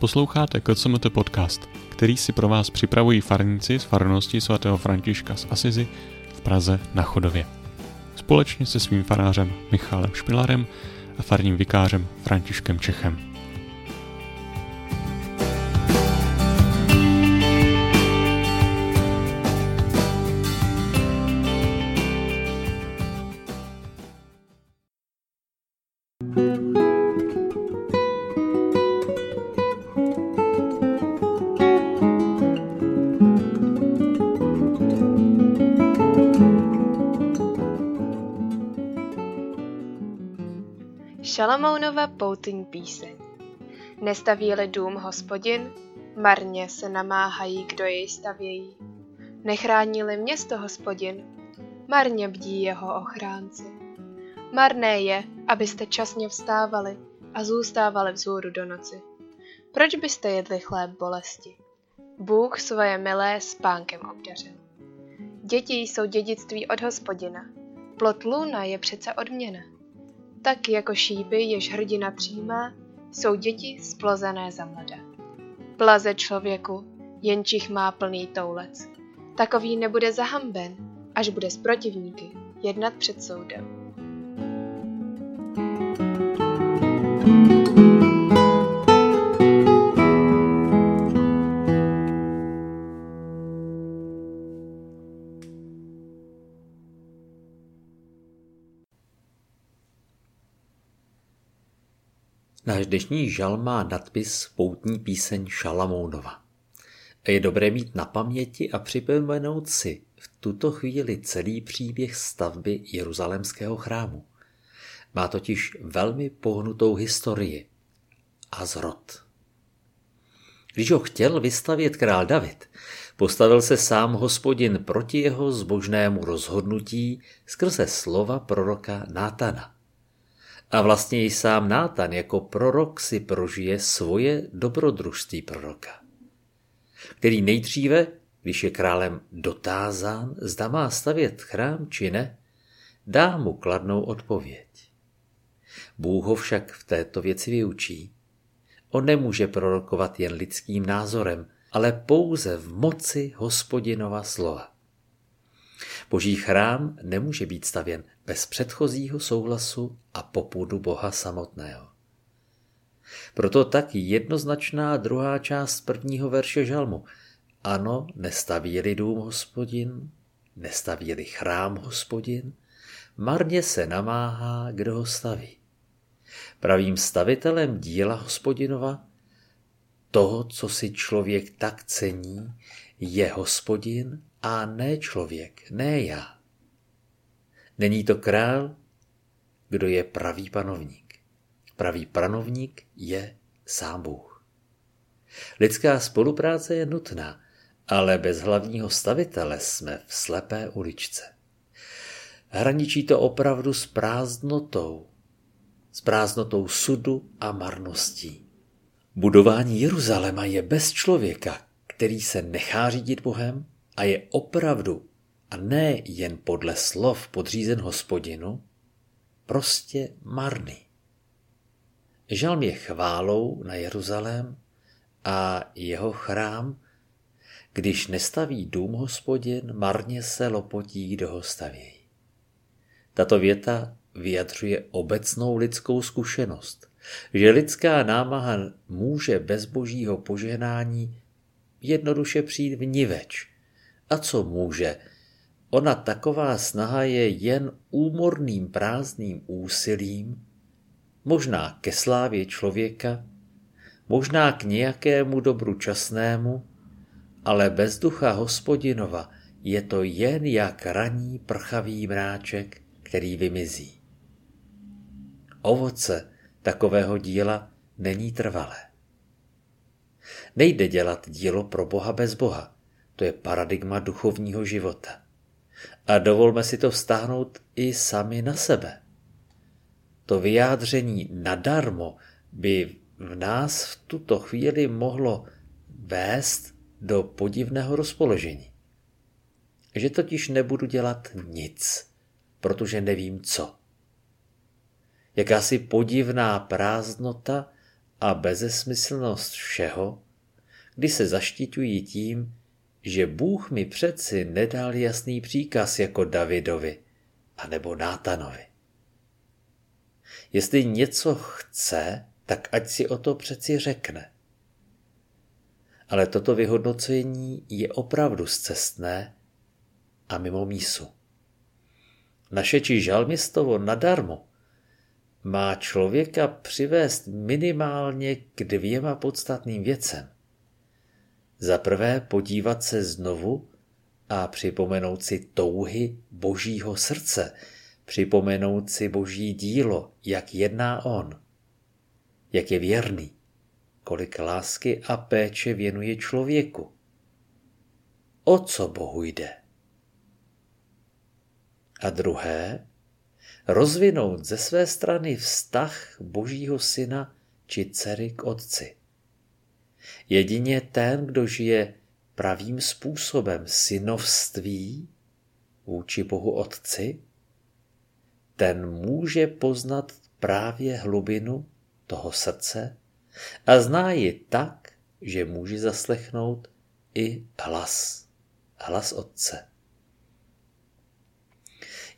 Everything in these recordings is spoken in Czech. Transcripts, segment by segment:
Posloucháte KCMT podcast, který si pro vás připravují farníci z farnosti svatého Františka z Asizi v Praze na Chodově. Společně se svým farářem Michalem Špilarem a farním vikářem Františkem Čechem. Šalamounova poutní píseň. Nestaví-li dům hospodin, marně se namáhají, kdo jej stavějí. Nechrání-li město hospodin, marně bdí jeho ochránci. Marné je, abyste časně vstávali a zůstávali vzhůru do noci. Proč byste jedli chléb bolesti? Bůh svoje milé spánkem obdařil. Děti jsou dědictví od hospodina. Plot luna je přece odměna. Tak jako šípy, jež hrdina přijímá, jsou děti splozené za mlada. Blaze člověku, jenčích má plný toulec. Takový nebude zahamben, až bude s protivníky jednat před soudem. Dnešní žal má nadpis Poutní píseň Šalamounova. A je dobré mít na paměti a připomenout si v tuto chvíli celý příběh stavby Jeruzalémského chrámu. Má totiž velmi pohnutou historii a zrod. Když ho chtěl vystavět král David, postavil se sám hospodin proti jeho zbožnému rozhodnutí skrze slova proroka Nátana. A vlastně i sám Nátan jako prorok si prožije svoje dobrodružství proroka, který nejdříve, když je králem dotázán, zda má stavět chrám či ne, dá mu kladnou odpověď. Bůh ho však v této věci vyučí. On nemůže prorokovat jen lidským názorem, ale pouze v moci hospodinova slova. Boží chrám nemůže být stavěn bez předchozího souhlasu a popudu Boha samotného. Proto tak jednoznačná druhá část prvního verše žalmu. Ano, nestaví-li dům hospodin, nestaví-li chrám hospodin, marně se namáhá, kdo ho staví. Pravým stavitelem díla hospodinova, toho, co si člověk tak cení, je hospodin a ne člověk, ne já. Není to král, kdo je pravý panovník. Pravý panovník je sám Bůh. Lidská spolupráce je nutná, ale bez hlavního stavitele jsme v slepé uličce. Hraničí to opravdu s prázdnotou, s prázdnotou sudu a marností. Budování Jeruzaléma je bez člověka, který se nechá řídit Bohem a je opravdu a ne jen podle slov podřízen hospodinu, prostě marný. Žalm je chválou na Jeruzalém a jeho chrám, když nestaví dům hospodin, marně se lopotí, kdo ho staví. Tato věta vyjadřuje obecnou lidskou zkušenost, že lidská námaha může bez božího požehnání jednoduše přijít v niveč. A co může? Ona taková snaha je jen úmorným prázdným úsilím, možná ke slávě člověka, možná k nějakému dobru časnému, ale bez ducha hospodinova je to jen jak raní prchavý mráček, který vymizí. Ovoce takového díla není trvalé. Nejde dělat dílo pro Boha bez Boha. To je paradigma duchovního života. A dovolme si to vztáhnout i sami na sebe. To vyjádření nadarmo by v nás v tuto chvíli mohlo vést do podivného rozpoložení. Že totiž nebudu dělat nic, protože nevím co. Jakási podivná prázdnota a bezesmyslnost všeho, kdy se zaštiťují tím, že Bůh mi přeci nedal jasný příkaz jako Davidovi anebo Nátanovi. Jestli něco chce, tak ať si o to přeci řekne. Ale toto vyhodnocení je opravdu zcestné a mimo mísu. Naše či žalmistovo nadarmo má člověka přivést minimálně k dvěma podstatným věcem. Za prvé podívat se znovu a připomenout si touhy božího srdce, připomenout si boží dílo, jak jedná on, jak je věrný, kolik lásky a péče věnuje člověku. O co Bohu jde? A druhé, rozvinout ze své strany vztah Božího syna či dcery k otci. Jedině ten, kdo žije pravým způsobem synovství vůči Bohu Otci, ten může poznat právě hlubinu toho srdce a zná ji tak, že může zaslechnout i hlas, hlas Otce.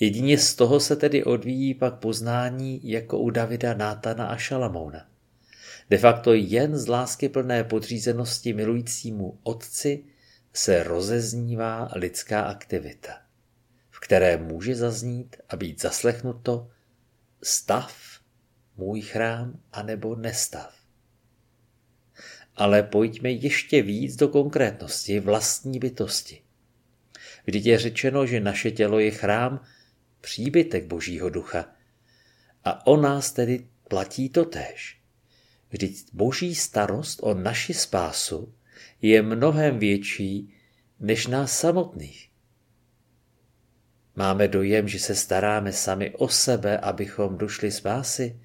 Jedině z toho se tedy odvíjí pak poznání jako u Davida, Nátana a Šalamouna. De facto jen z lásky plné podřízenosti milujícímu otci se rozeznívá lidská aktivita, v které může zaznít a být zaslechnuto stav, můj chrám, anebo nestav. Ale pojďme ještě víc do konkrétnosti vlastní bytosti. Vždyť je řečeno, že naše tělo je chrám, příbytek Božího ducha. A o nás tedy platí to též. Vždyť boží starost o naši spásu je mnohem větší než nás samotných. Máme dojem, že se staráme sami o sebe, abychom došli spásy?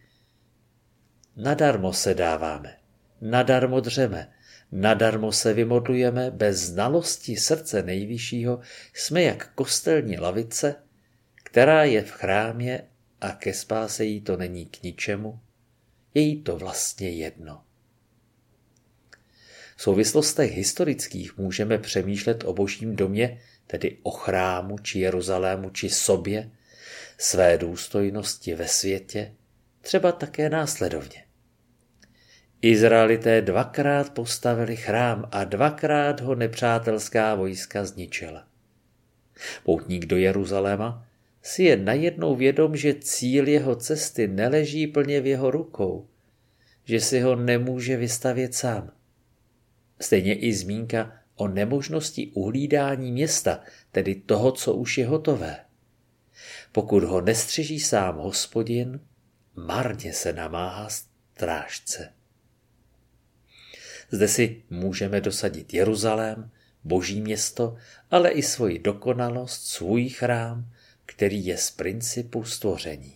Nadarmo se dáváme, nadarmo dřeme, nadarmo se vymodlujeme, bez znalosti srdce nejvyššího jsme jak kostelní lavice, která je v chrámě a ke spáse jí to není k ničemu, je jí to vlastně jedno. V souvislostech historických můžeme přemýšlet o božím domě, tedy o chrámu či Jeruzalému či sobě, své důstojnosti ve světě, třeba také následovně. Izraelité dvakrát postavili chrám a dvakrát ho nepřátelská vojska zničila. Poutník do Jeruzaléma si je najednou vědom, že cíl jeho cesty neleží plně v jeho rukou, že si ho nemůže vystavět sám. Stejně i zmínka o nemožnosti uhlídání města, tedy toho, co už je hotové. Pokud ho nestřeží sám hospodin, marně se namáhá strážce. Zde si můžeme dosadit Jeruzalém, boží město, ale i svoji dokonalost, svůj chrám, který je z principu stvoření.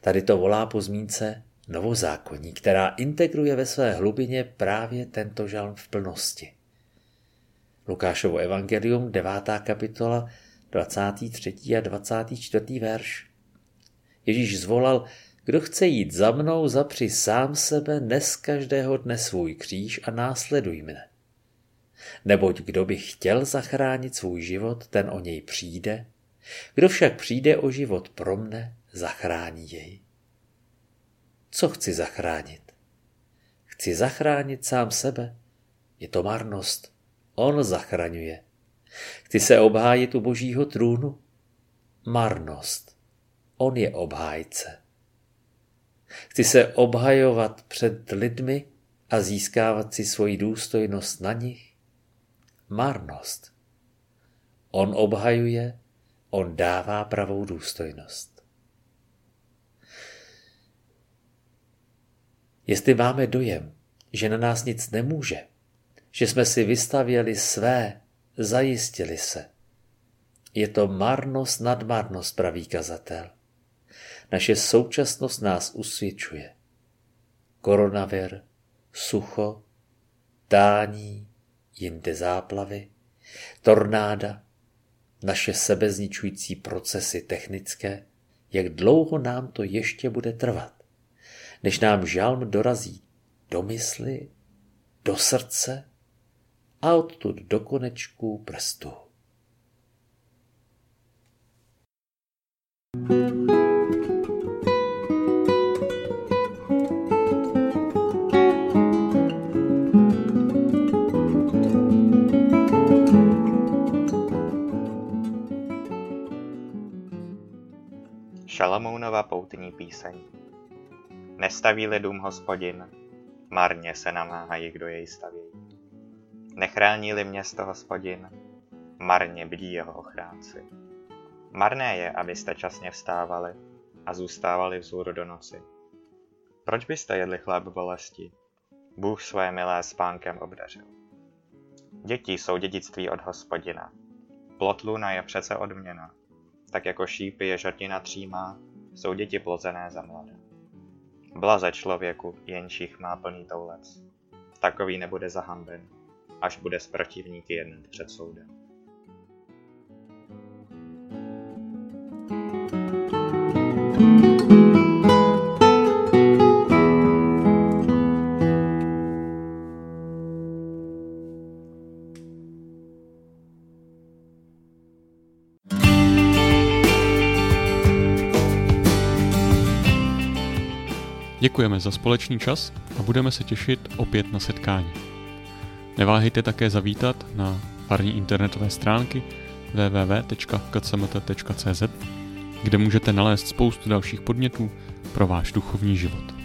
Tady to volá po zmínce novozákonní, která integruje ve své hlubině právě tento žalm v plnosti. Lukášovo evangelium, 9. kapitola, 23. a 24. verš. Ježíš zvolal, kdo chce jít za mnou, zapři sám sebe, nes každého dne svůj kříž a následuj mne. Neboť kdo by chtěl zachránit svůj život, ten o něj přijde. Kdo však přijde o život pro mne, zachrání jej. Co chci zachránit? Chci zachránit sám sebe. Je to marnost. On zachraňuje. Chci se obhájit u božího trůnu. Marnost. On je obhájce. Chci se obhajovat před lidmi a získávat si svoji důstojnost na nich marnost. On obhajuje, on dává pravou důstojnost. Jestli máme dojem, že na nás nic nemůže, že jsme si vystavěli své, zajistili se, je to marnost nad marnost, pravý kazatel. Naše současnost nás usvědčuje. Koronavir, sucho, tání, jinde záplavy, tornáda, naše sebezničující procesy technické, jak dlouho nám to ještě bude trvat. než nám žalm dorazí do mysli, do srdce a odtud do konečků prstu. Šalamounova poutní píseň Nestaví-li dům hospodin, marně se namáhají, kdo jej staví. Nechrání-li město hospodin, marně bdí jeho ochránci. Marné je, abyste časně vstávali a zůstávali vzhůru do noci. Proč byste jedli chléb bolesti? Bůh svoje milé spánkem obdařil. Děti jsou dědictví od hospodina. Plot luna je přece odměna. Tak jako šípy je žrtina třímá, jsou děti plozené za mladé. Blaze člověku, jenčích má plný toulec. Takový nebude zahamben, až bude s protivníky jednat před soudem. Děkujeme za společný čas a budeme se těšit opět na setkání. Neváhejte také zavítat na farní internetové stránky www.kcmt.cz, kde můžete nalézt spoustu dalších podnětů pro váš duchovní život.